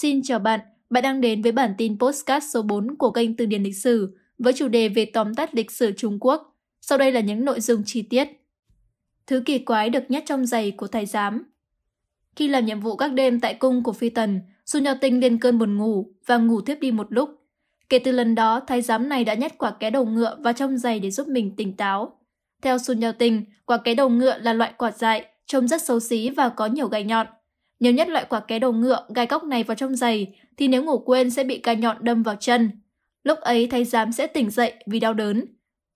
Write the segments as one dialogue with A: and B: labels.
A: Xin chào bạn, bạn đang đến với bản tin postcard số 4 của kênh Từ điển lịch sử với chủ đề về tóm tắt lịch sử Trung Quốc. Sau đây là những nội dung chi tiết. Thứ kỳ quái được nhét trong giày của thầy giám Khi làm nhiệm vụ các đêm tại cung của phi tần, Su Nho Tinh lên cơn buồn ngủ và ngủ thiếp đi một lúc. Kể từ lần đó, thái giám này đã nhét quả ké đầu ngựa vào trong giày để giúp mình tỉnh táo. Theo Sun Yao Tinh, quả ké đầu ngựa là loại quả dại, trông rất xấu xí và có nhiều gai nhọn. Nếu nhất loại quả ké đầu ngựa, gai góc này vào trong giày, thì nếu ngủ quên sẽ bị gai nhọn đâm vào chân. Lúc ấy thái giám sẽ tỉnh dậy vì đau đớn.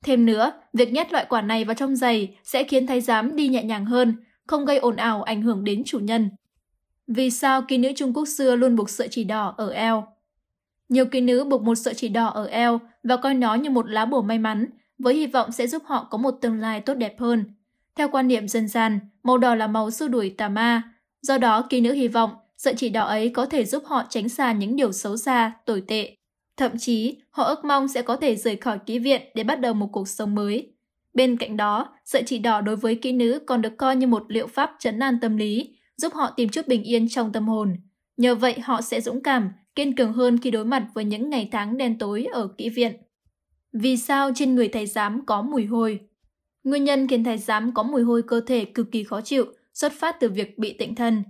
A: Thêm nữa, việc nhét loại quả này vào trong giày sẽ khiến thái giám đi nhẹ nhàng hơn, không gây ồn ào ảnh hưởng đến chủ nhân. Vì sao kỳ nữ Trung Quốc xưa luôn buộc sợi chỉ đỏ ở eo? Nhiều kỳ nữ buộc một sợi chỉ đỏ ở eo và coi nó như một lá bùa may mắn, với hy vọng sẽ giúp họ có một tương lai tốt đẹp hơn. Theo quan niệm dân gian, màu đỏ là màu xua đuổi tà ma. Do đó, kỹ nữ hy vọng sợi chỉ đỏ ấy có thể giúp họ tránh xa những điều xấu xa, tồi tệ. Thậm chí, họ ước mong sẽ có thể rời khỏi ký viện để bắt đầu một cuộc sống mới. Bên cạnh đó, sợi chỉ đỏ đối với kỹ nữ còn được coi như một liệu pháp chấn an tâm lý, giúp họ tìm chút bình yên trong tâm hồn. Nhờ vậy họ sẽ dũng cảm, kiên cường hơn khi đối mặt với những ngày tháng đen tối ở kỹ viện. Vì sao trên người thầy giám có mùi hôi? Nguyên nhân khiến thầy giám có mùi hôi cơ thể cực kỳ khó chịu xuất phát từ việc bị tịnh thân.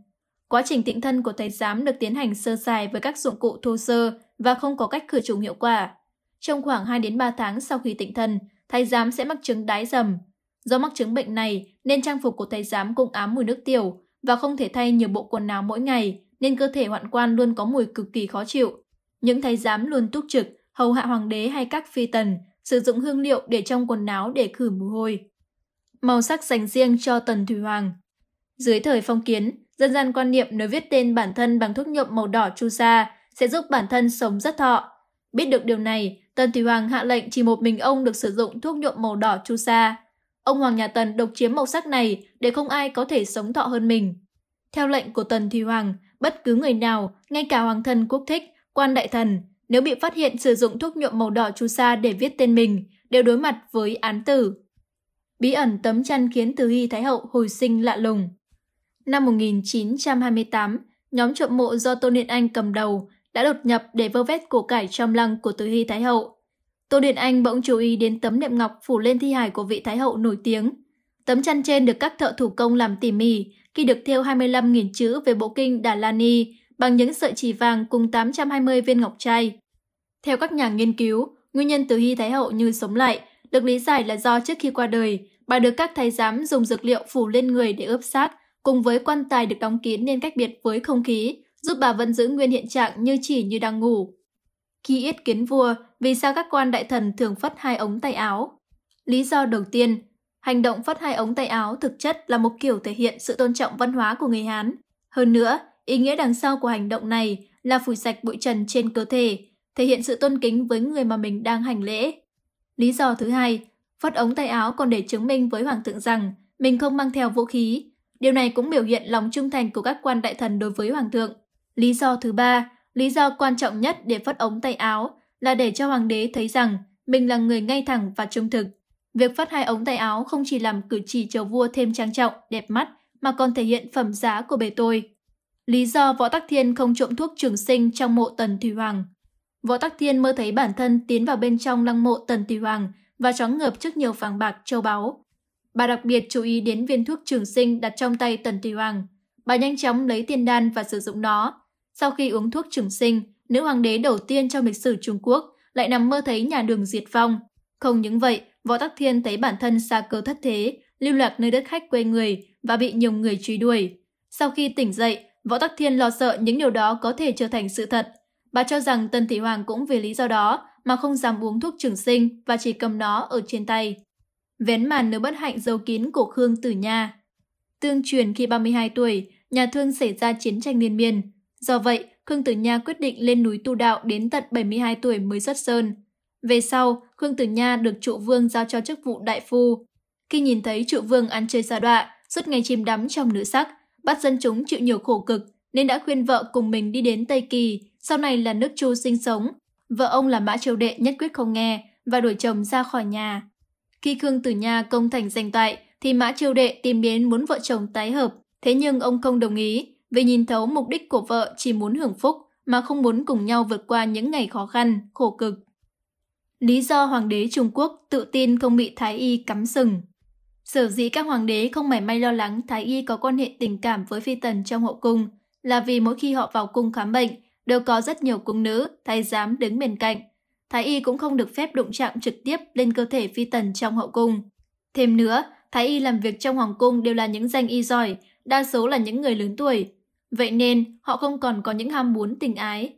A: Quá trình tịnh thân của thầy giám được tiến hành sơ sài với các dụng cụ thô sơ và không có cách khử trùng hiệu quả. Trong khoảng 2 đến 3 tháng sau khi tịnh thân, thầy giám sẽ mắc chứng đái dầm. Do mắc chứng bệnh này nên trang phục của thầy giám cũng ám mùi nước tiểu và không thể thay nhiều bộ quần áo mỗi ngày nên cơ thể hoạn quan luôn có mùi cực kỳ khó chịu. Những thái giám luôn túc trực, hầu hạ hoàng đế hay các phi tần, sử dụng hương liệu để trong quần áo để khử mùi hôi. Màu sắc dành riêng cho tần thủy hoàng dưới thời phong kiến, dân gian quan niệm nếu viết tên bản thân bằng thuốc nhuộm màu đỏ chu sa sẽ giúp bản thân sống rất thọ. Biết được điều này, Tần Thủy Hoàng hạ lệnh chỉ một mình ông được sử dụng thuốc nhuộm màu đỏ chu sa. Ông Hoàng nhà Tần độc chiếm màu sắc này để không ai có thể sống thọ hơn mình. Theo lệnh của Tần Thủy Hoàng, bất cứ người nào, ngay cả hoàng thân quốc thích, quan đại thần, nếu bị phát hiện sử dụng thuốc nhuộm màu đỏ chu sa để viết tên mình, đều đối mặt với án tử. Bí ẩn tấm chăn khiến Từ Hy Thái Hậu hồi sinh lạ lùng. Năm 1928, nhóm trộm mộ do tôn Điện Anh cầm đầu đã đột nhập để vơ vét của cải trong lăng của Từ Hy Thái Hậu. Tô Điện Anh bỗng chú ý đến tấm nệm ngọc phủ lên thi hài của vị Thái Hậu nổi tiếng. Tấm chăn trên được các thợ thủ công làm tỉ mỉ, khi được thêu 25.000 chữ về bộ kinh Đà La Ni bằng những sợi chỉ vàng cùng 820 viên ngọc trai. Theo các nhà nghiên cứu, nguyên nhân từ Hy Thái Hậu như sống lại được lý giải là do trước khi qua đời, bà được các thái giám dùng dược liệu phủ lên người để ướp xác, cùng với quan tài được đóng kín nên cách biệt với không khí, giúp bà vẫn giữ nguyên hiện trạng như chỉ như đang ngủ. Khi yết kiến vua, vì sao các quan đại thần thường phất hai ống tay áo? Lý do đầu tiên, Hành động phất hai ống tay áo thực chất là một kiểu thể hiện sự tôn trọng văn hóa của người Hán. Hơn nữa, ý nghĩa đằng sau của hành động này là phủi sạch bụi trần trên cơ thể, thể hiện sự tôn kính với người mà mình đang hành lễ. Lý do thứ hai, phất ống tay áo còn để chứng minh với hoàng thượng rằng mình không mang theo vũ khí. Điều này cũng biểu hiện lòng trung thành của các quan đại thần đối với hoàng thượng. Lý do thứ ba, lý do quan trọng nhất để phất ống tay áo là để cho hoàng đế thấy rằng mình là người ngay thẳng và trung thực. Việc phát hai ống tay áo không chỉ làm cử chỉ chầu vua thêm trang trọng, đẹp mắt, mà còn thể hiện phẩm giá của bề tôi. Lý do Võ Tắc Thiên không trộm thuốc trường sinh trong mộ Tần Thủy Hoàng Võ Tắc Thiên mơ thấy bản thân tiến vào bên trong lăng mộ Tần Thủy Hoàng và chóng ngợp trước nhiều vàng bạc châu báu. Bà đặc biệt chú ý đến viên thuốc trường sinh đặt trong tay Tần Thủy Hoàng. Bà nhanh chóng lấy tiên đan và sử dụng nó. Sau khi uống thuốc trường sinh, nữ hoàng đế đầu tiên trong lịch sử Trung Quốc lại nằm mơ thấy nhà đường diệt vong. Không những vậy, Võ Tắc Thiên thấy bản thân xa cơ thất thế, lưu lạc nơi đất khách quê người và bị nhiều người truy đuổi. Sau khi tỉnh dậy, Võ Tắc Thiên lo sợ những điều đó có thể trở thành sự thật. Bà cho rằng Tân Thị Hoàng cũng vì lý do đó mà không dám uống thuốc trường sinh và chỉ cầm nó ở trên tay. Vén màn nỗi bất hạnh giấu kín của Khương Tử Nha. Tương truyền khi 32 tuổi, nhà thương xảy ra chiến tranh liên miên. Do vậy, Khương Tử Nha quyết định lên núi tu đạo đến tận 72 tuổi mới xuất sơn. Về sau, Khương Tử Nha được trụ vương giao cho chức vụ đại phu. Khi nhìn thấy trụ vương ăn chơi xa đọa, suốt ngày chìm đắm trong nữ sắc, bắt dân chúng chịu nhiều khổ cực, nên đã khuyên vợ cùng mình đi đến Tây Kỳ, sau này là nước Chu sinh sống. Vợ ông là Mã Triều Đệ nhất quyết không nghe và đuổi chồng ra khỏi nhà. Khi Khương Tử Nha công thành danh toại, thì Mã Triều Đệ tìm đến muốn vợ chồng tái hợp, thế nhưng ông không đồng ý, vì nhìn thấu mục đích của vợ chỉ muốn hưởng phúc, mà không muốn cùng nhau vượt qua những ngày khó khăn, khổ cực. Lý do hoàng đế Trung Quốc tự tin không bị Thái Y cắm sừng Sở dĩ các hoàng đế không mảy may lo lắng Thái Y có quan hệ tình cảm với phi tần trong hậu cung là vì mỗi khi họ vào cung khám bệnh đều có rất nhiều cung nữ, thái giám đứng bên cạnh. Thái Y cũng không được phép đụng chạm trực tiếp lên cơ thể phi tần trong hậu cung. Thêm nữa, Thái Y làm việc trong hoàng cung đều là những danh y giỏi, đa số là những người lớn tuổi. Vậy nên, họ không còn có những ham muốn tình ái.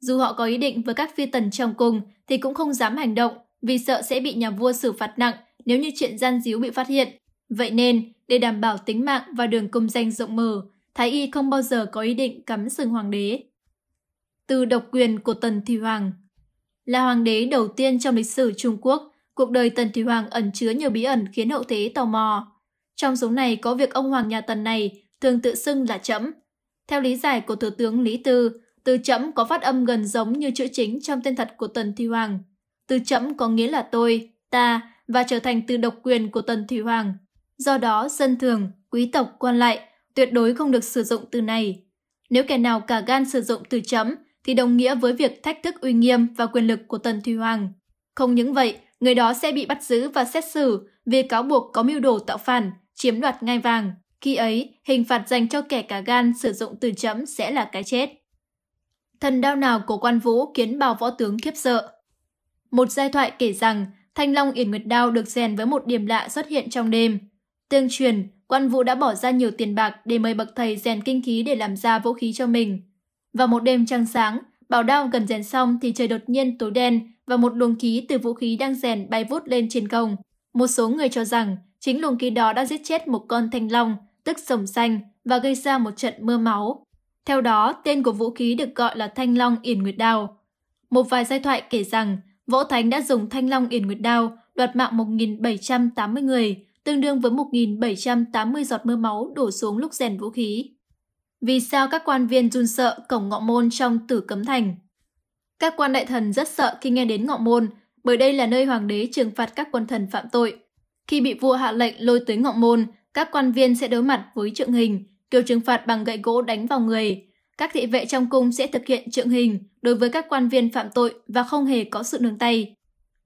A: Dù họ có ý định với các phi tần trong cung thì cũng không dám hành động vì sợ sẽ bị nhà vua xử phạt nặng nếu như chuyện gian díu bị phát hiện. Vậy nên, để đảm bảo tính mạng và đường công danh rộng mở, Thái Y không bao giờ có ý định cắm sừng hoàng đế. Từ độc quyền của Tần thị Hoàng là hoàng đế đầu tiên trong lịch sử Trung Quốc, cuộc đời Tần Thủy Hoàng ẩn chứa nhiều bí ẩn khiến hậu thế tò mò. Trong số này có việc ông hoàng nhà Tần này thường tự xưng là Trẫm. Theo lý giải của Thủ tướng Lý Tư, từ Trẫm có phát âm gần giống như chữ chính trong tên thật của Tần Thủy Hoàng. Từ Trẫm có nghĩa là tôi, ta và trở thành từ độc quyền của Tần Thủy Hoàng. Do đó, dân thường, quý tộc, quan lại tuyệt đối không được sử dụng từ này. Nếu kẻ nào cả gan sử dụng từ chấm thì đồng nghĩa với việc thách thức uy nghiêm và quyền lực của Tần Thủy Hoàng. Không những vậy, người đó sẽ bị bắt giữ và xét xử vì cáo buộc có mưu đồ tạo phản, chiếm đoạt ngai vàng. Khi ấy, hình phạt dành cho kẻ cả gan sử dụng từ chấm sẽ là cái chết. Thần đao nào của quan vũ khiến bao võ tướng khiếp sợ. Một giai thoại kể rằng Thanh Long Yển Nguyệt Đao được rèn với một điểm lạ xuất hiện trong đêm. Tương truyền, quan vũ đã bỏ ra nhiều tiền bạc để mời bậc thầy rèn kinh khí để làm ra vũ khí cho mình. Vào một đêm trăng sáng, bảo đao gần rèn xong thì trời đột nhiên tối đen và một luồng khí từ vũ khí đang rèn bay vút lên trên công. Một số người cho rằng chính luồng khí đó đã giết chết một con thanh long, tức sồng xanh, và gây ra một trận mưa máu. Theo đó, tên của vũ khí được gọi là Thanh Long Yển Nguyệt Đao. Một vài giai thoại kể rằng Võ Thánh đã dùng Thanh Long Yển Nguyệt Đao đoạt mạng 1.780 người, tương đương với 1.780 giọt mưa máu đổ xuống lúc rèn vũ khí. Vì sao các quan viên run sợ cổng ngọ môn trong tử cấm thành? Các quan đại thần rất sợ khi nghe đến ngọ môn, bởi đây là nơi hoàng đế trừng phạt các quân thần phạm tội. Khi bị vua hạ lệnh lôi tới ngọ môn, các quan viên sẽ đối mặt với trượng hình, kiểu trừng phạt bằng gậy gỗ đánh vào người. Các thị vệ trong cung sẽ thực hiện trượng hình đối với các quan viên phạm tội và không hề có sự nương tay.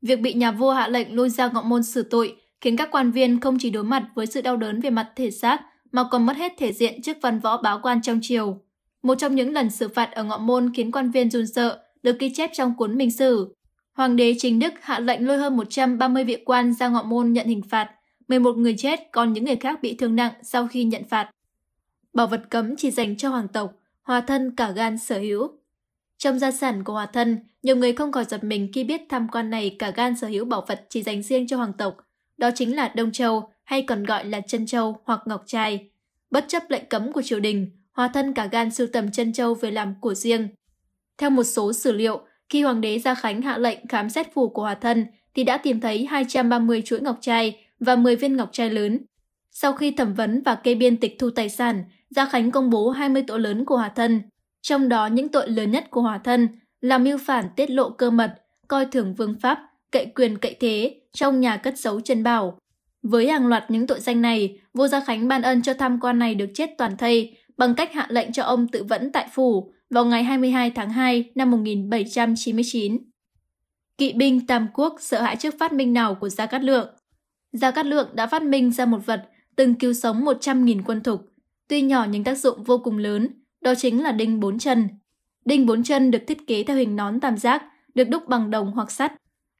A: Việc bị nhà vua hạ lệnh lôi ra ngọ môn xử tội khiến các quan viên không chỉ đối mặt với sự đau đớn về mặt thể xác mà còn mất hết thể diện trước văn võ báo quan trong triều. Một trong những lần xử phạt ở ngọ môn khiến quan viên run sợ được ghi chép trong cuốn Minh Sử. Hoàng đế Chính Đức hạ lệnh lôi hơn 130 vị quan ra ngọ môn nhận hình phạt, 11 người chết còn những người khác bị thương nặng sau khi nhận phạt. Bảo vật cấm chỉ dành cho hoàng tộc, hòa thân cả gan sở hữu. Trong gia sản của hòa thân, nhiều người không khỏi giật mình khi biết tham quan này cả gan sở hữu bảo vật chỉ dành riêng cho hoàng tộc, đó chính là Đông Châu hay còn gọi là chân châu hoặc ngọc trai. Bất chấp lệnh cấm của triều đình, hòa thân cả gan sưu tầm chân châu về làm của riêng. Theo một số sử liệu, khi hoàng đế Gia Khánh hạ lệnh khám xét phủ của hòa thân thì đã tìm thấy 230 chuỗi ngọc trai và 10 viên ngọc trai lớn. Sau khi thẩm vấn và kê biên tịch thu tài sản, Gia Khánh công bố 20 tội lớn của hòa thân. Trong đó những tội lớn nhất của hòa thân là mưu phản tiết lộ cơ mật, coi thường vương pháp, cậy quyền cậy thế, trong nhà cất giấu chân bảo. Với hàng loạt những tội danh này, vua Gia Khánh ban ân cho tham quan này được chết toàn thây bằng cách hạ lệnh cho ông tự vẫn tại phủ vào ngày 22 tháng 2 năm 1799. Kỵ binh Tam Quốc sợ hãi trước phát minh nào của Gia Cát Lượng. Gia Cát Lượng đã phát minh ra một vật từng cứu sống 100.000 quân thục. Tuy nhỏ nhưng tác dụng vô cùng lớn, đó chính là đinh bốn chân. Đinh bốn chân được thiết kế theo hình nón tam giác, được đúc bằng đồng hoặc sắt.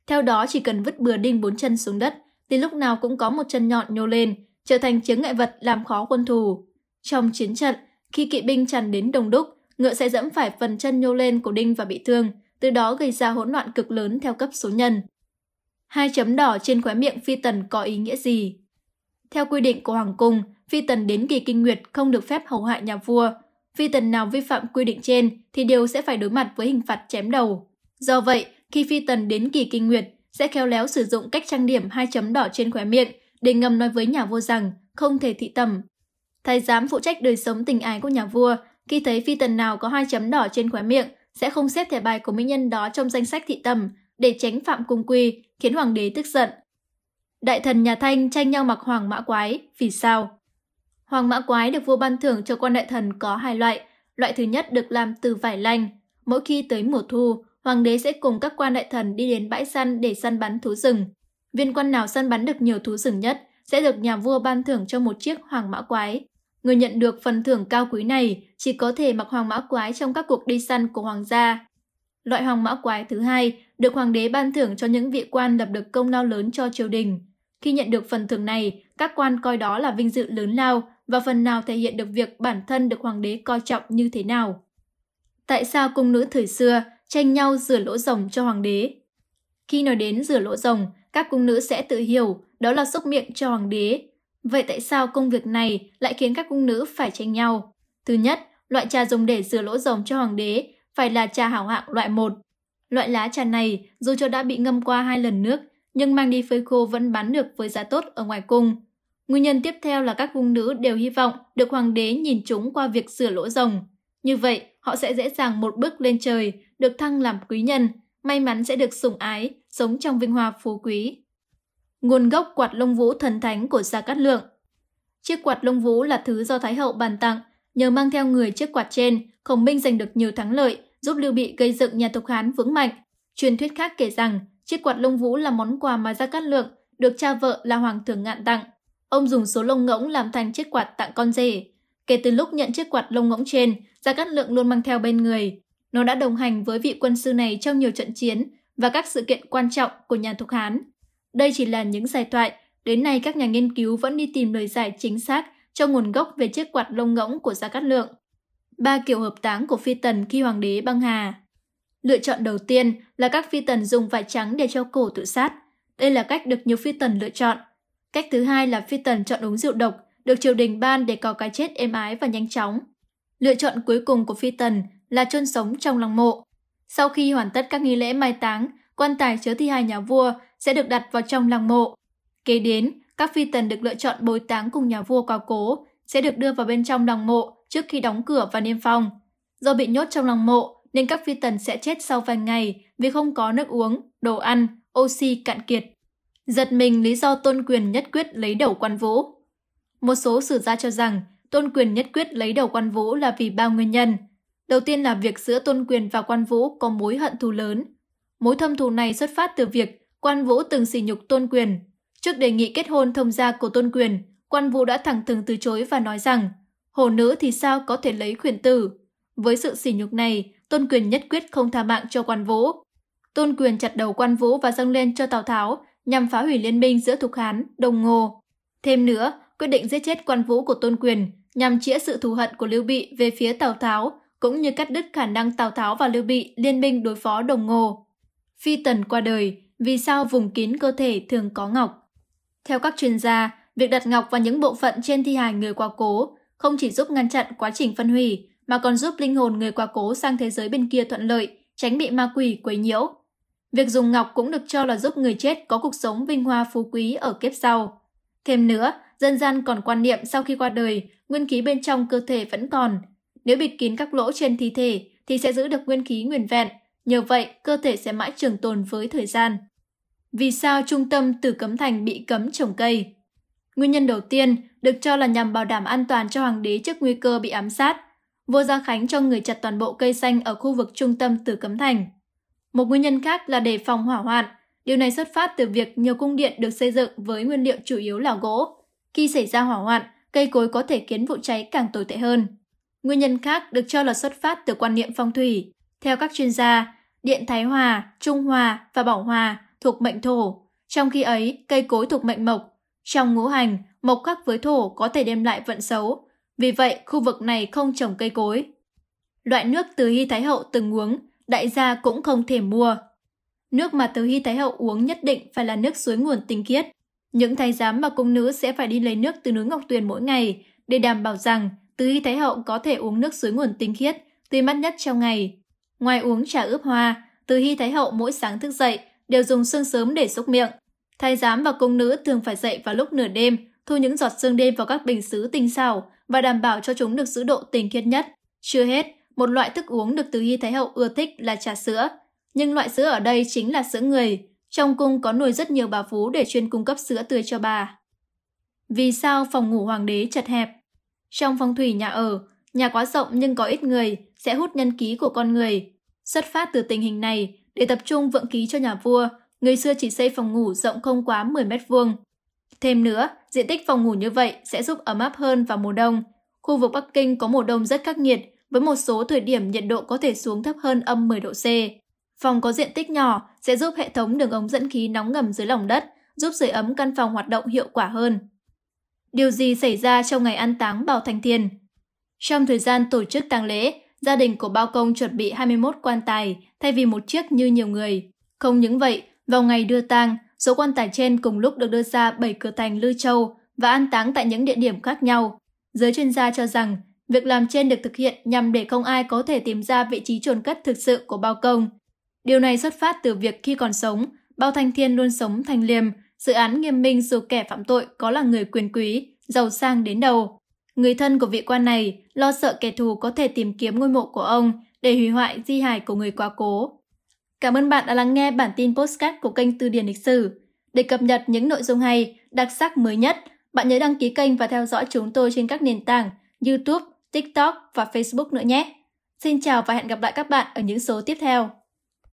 A: Theo đó chỉ cần vứt bừa đinh bốn chân xuống đất thì lúc nào cũng có một chân nhọn nhô lên, trở thành chướng ngại vật làm khó quân thù. Trong chiến trận, khi kỵ binh tràn đến đồng đúc, ngựa sẽ dẫm phải phần chân nhô lên của đinh và bị thương, từ đó gây ra hỗn loạn cực lớn theo cấp số nhân. Hai chấm đỏ trên khóe miệng phi tần có ý nghĩa gì? Theo quy định của Hoàng cung, phi tần đến kỳ kinh nguyệt không được phép hầu hại nhà vua. Phi tần nào vi phạm quy định trên thì đều sẽ phải đối mặt với hình phạt chém đầu. Do vậy, khi phi tần đến kỳ kinh nguyệt, sẽ khéo léo sử dụng cách trang điểm hai chấm đỏ trên khóe miệng để ngầm nói với nhà vua rằng không thể thị tầm. Thái giám phụ trách đời sống tình ái của nhà vua, khi thấy phi tần nào có hai chấm đỏ trên khóe miệng, sẽ không xếp thẻ bài của mỹ nhân đó trong danh sách thị tầm để tránh phạm cung quy, khiến hoàng đế tức giận. Đại thần nhà Thanh tranh nhau mặc hoàng mã quái, vì sao? Hoàng mã quái được vua ban thưởng cho quan đại thần có hai loại. Loại thứ nhất được làm từ vải lanh, mỗi khi tới mùa thu, hoàng đế sẽ cùng các quan đại thần đi đến bãi săn để săn bắn thú rừng. Viên quan nào săn bắn được nhiều thú rừng nhất sẽ được nhà vua ban thưởng cho một chiếc hoàng mã quái. Người nhận được phần thưởng cao quý này chỉ có thể mặc hoàng mã quái trong các cuộc đi săn của hoàng gia. Loại hoàng mã quái thứ hai được hoàng đế ban thưởng cho những vị quan lập được công lao lớn cho triều đình. Khi nhận được phần thưởng này, các quan coi đó là vinh dự lớn lao và phần nào thể hiện được việc bản thân được hoàng đế coi trọng như thế nào. Tại sao cung nữ thời xưa tranh nhau rửa lỗ rồng cho hoàng đế? Khi nói đến rửa lỗ rồng, các cung nữ sẽ tự hiểu đó là xúc miệng cho hoàng đế. Vậy tại sao công việc này lại khiến các cung nữ phải tranh nhau? Thứ nhất, loại trà dùng để rửa lỗ rồng cho hoàng đế phải là trà hảo hạng loại 1. Loại lá trà này dù cho đã bị ngâm qua hai lần nước nhưng mang đi phơi khô vẫn bán được với giá tốt ở ngoài cung. Nguyên nhân tiếp theo là các cung nữ đều hy vọng được hoàng đế nhìn chúng qua việc sửa lỗ rồng. Như vậy, họ sẽ dễ dàng một bước lên trời, được thăng làm quý nhân, may mắn sẽ được sủng ái, sống trong vinh hoa phú quý. Nguồn gốc quạt lông vũ thần thánh của Gia Cát Lượng Chiếc quạt lông vũ là thứ do Thái Hậu bàn tặng, nhờ mang theo người chiếc quạt trên, Khổng Minh giành được nhiều thắng lợi, giúp Lưu Bị gây dựng nhà Thục Hán vững mạnh. Truyền thuyết khác kể rằng, chiếc quạt lông vũ là món quà mà Gia Cát Lượng được cha vợ là Hoàng thượng ngạn tặng. Ông dùng số lông ngỗng làm thành chiếc quạt tặng con rể. Kể từ lúc nhận chiếc quạt lông ngỗng trên, Gia Cát Lượng luôn mang theo bên người. Nó đã đồng hành với vị quân sư này trong nhiều trận chiến và các sự kiện quan trọng của nhà Thục Hán. Đây chỉ là những giải thoại, đến nay các nhà nghiên cứu vẫn đi tìm lời giải chính xác cho nguồn gốc về chiếc quạt lông ngỗng của Gia Cát Lượng. Ba kiểu hợp táng của phi tần khi hoàng đế băng hà Lựa chọn đầu tiên là các phi tần dùng vải trắng để treo cổ tự sát. Đây là cách được nhiều phi tần lựa chọn. Cách thứ hai là phi tần chọn uống rượu độc, được triều đình ban để có cái chết êm ái và nhanh chóng. Lựa chọn cuối cùng của phi tần là chôn sống trong lăng mộ. Sau khi hoàn tất các nghi lễ mai táng, quan tài chứa thi hài nhà vua sẽ được đặt vào trong lăng mộ. Kế đến, các phi tần được lựa chọn bồi táng cùng nhà vua qua cố sẽ được đưa vào bên trong lăng mộ trước khi đóng cửa và niêm phong. Do bị nhốt trong lăng mộ nên các phi tần sẽ chết sau vài ngày vì không có nước uống, đồ ăn, oxy cạn kiệt. Giật mình lý do tôn quyền nhất quyết lấy đầu quan vũ. Một số sử gia cho rằng tôn quyền nhất quyết lấy đầu quan vũ là vì ba nguyên nhân. Đầu tiên là việc giữa tôn quyền và quan vũ có mối hận thù lớn. Mối thâm thù này xuất phát từ việc quan vũ từng sỉ nhục tôn quyền. Trước đề nghị kết hôn thông gia của tôn quyền, quan vũ đã thẳng thừng từ chối và nói rằng hồ nữ thì sao có thể lấy khuyển tử. Với sự sỉ nhục này, tôn quyền nhất quyết không tha mạng cho quan vũ. Tôn quyền chặt đầu quan vũ và dâng lên cho Tào Tháo nhằm phá hủy liên minh giữa Thục Hán, đồng Ngô. Thêm nữa, quyết định giết chết quan vũ của tôn quyền nhằm chĩa sự thù hận của Lưu Bị về phía Tào Tháo, cũng như cắt đứt khả năng Tào Tháo và Lưu Bị liên minh đối phó Đồng Ngô. Phi Tần qua đời, vì sao vùng kín cơ thể thường có ngọc? Theo các chuyên gia, việc đặt ngọc vào những bộ phận trên thi hài người quá cố không chỉ giúp ngăn chặn quá trình phân hủy, mà còn giúp linh hồn người quá cố sang thế giới bên kia thuận lợi, tránh bị ma quỷ quấy nhiễu. Việc dùng ngọc cũng được cho là giúp người chết có cuộc sống vinh hoa phú quý ở kiếp sau. Thêm nữa, dân gian còn quan niệm sau khi qua đời, nguyên khí bên trong cơ thể vẫn còn. Nếu bịt kín các lỗ trên thi thể thì sẽ giữ được nguyên khí nguyên vẹn, nhờ vậy cơ thể sẽ mãi trường tồn với thời gian. Vì sao trung tâm Tử Cấm Thành bị cấm trồng cây? Nguyên nhân đầu tiên được cho là nhằm bảo đảm an toàn cho hoàng đế trước nguy cơ bị ám sát. Vua Gia Khánh cho người chặt toàn bộ cây xanh ở khu vực trung tâm Tử Cấm Thành. Một nguyên nhân khác là để phòng hỏa hoạn. Điều này xuất phát từ việc nhiều cung điện được xây dựng với nguyên liệu chủ yếu là gỗ. Khi xảy ra hỏa hoạn, cây cối có thể khiến vụ cháy càng tồi tệ hơn. Nguyên nhân khác được cho là xuất phát từ quan niệm phong thủy. Theo các chuyên gia, điện Thái Hòa, Trung Hòa và Bảo Hòa thuộc mệnh thổ. Trong khi ấy, cây cối thuộc mệnh mộc. Trong ngũ hành, mộc khắc với thổ có thể đem lại vận xấu. Vì vậy, khu vực này không trồng cây cối. Loại nước từ Hy Thái Hậu từng uống, đại gia cũng không thể mua. Nước mà từ Hy Thái Hậu uống nhất định phải là nước suối nguồn tinh khiết. Những thái giám và cung nữ sẽ phải đi lấy nước từ núi Ngọc Tuyền mỗi ngày để đảm bảo rằng từ Hy Thái Hậu có thể uống nước suối nguồn tinh khiết, tươi mát nhất trong ngày. Ngoài uống trà ướp hoa, từ Hy Thái Hậu mỗi sáng thức dậy đều dùng sương sớm để xúc miệng. Thái giám và cung nữ thường phải dậy vào lúc nửa đêm, thu những giọt sương đêm vào các bình sứ tinh xảo và đảm bảo cho chúng được giữ độ tinh khiết nhất. Chưa hết, một loại thức uống được từ Hy Thái Hậu ưa thích là trà sữa. Nhưng loại sữa ở đây chính là sữa người. Trong cung có nuôi rất nhiều bà phú để chuyên cung cấp sữa tươi cho bà. Vì sao phòng ngủ hoàng đế chật hẹp? Trong phong thủy nhà ở, nhà quá rộng nhưng có ít người sẽ hút nhân khí của con người. Xuất phát từ tình hình này, để tập trung vượng ký cho nhà vua, người xưa chỉ xây phòng ngủ rộng không quá 10 mét vuông. Thêm nữa, diện tích phòng ngủ như vậy sẽ giúp ấm áp hơn vào mùa đông. Khu vực Bắc Kinh có mùa đông rất khắc nghiệt, với một số thời điểm nhiệt độ có thể xuống thấp hơn âm 10 độ C. Phòng có diện tích nhỏ sẽ giúp hệ thống đường ống dẫn khí nóng ngầm dưới lòng đất, giúp sưởi ấm căn phòng hoạt động hiệu quả hơn. Điều gì xảy ra trong ngày an táng Bảo Thanh Thiên? Trong thời gian tổ chức tang lễ, gia đình của Bao Công chuẩn bị 21 quan tài thay vì một chiếc như nhiều người. Không những vậy, vào ngày đưa tang, số quan tài trên cùng lúc được đưa ra 7 cửa thành Lư Châu và an táng tại những địa điểm khác nhau. Giới chuyên gia cho rằng, việc làm trên được thực hiện nhằm để không ai có thể tìm ra vị trí chôn cất thực sự của Bao Công. Điều này xuất phát từ việc khi còn sống, Bao Thanh Thiên luôn sống thành liêm, dự án nghiêm minh dù kẻ phạm tội có là người quyền quý, giàu sang đến đầu. Người thân của vị quan này lo sợ kẻ thù có thể tìm kiếm ngôi mộ của ông để hủy hoại di hài của người quá cố. Cảm ơn bạn đã lắng nghe bản tin postcard của kênh Từ điển lịch sử. Để cập nhật những nội dung hay, đặc sắc mới nhất, bạn nhớ đăng ký kênh và theo dõi chúng tôi trên các nền tảng YouTube, TikTok và Facebook nữa nhé. Xin chào và hẹn gặp lại các bạn ở những số tiếp theo.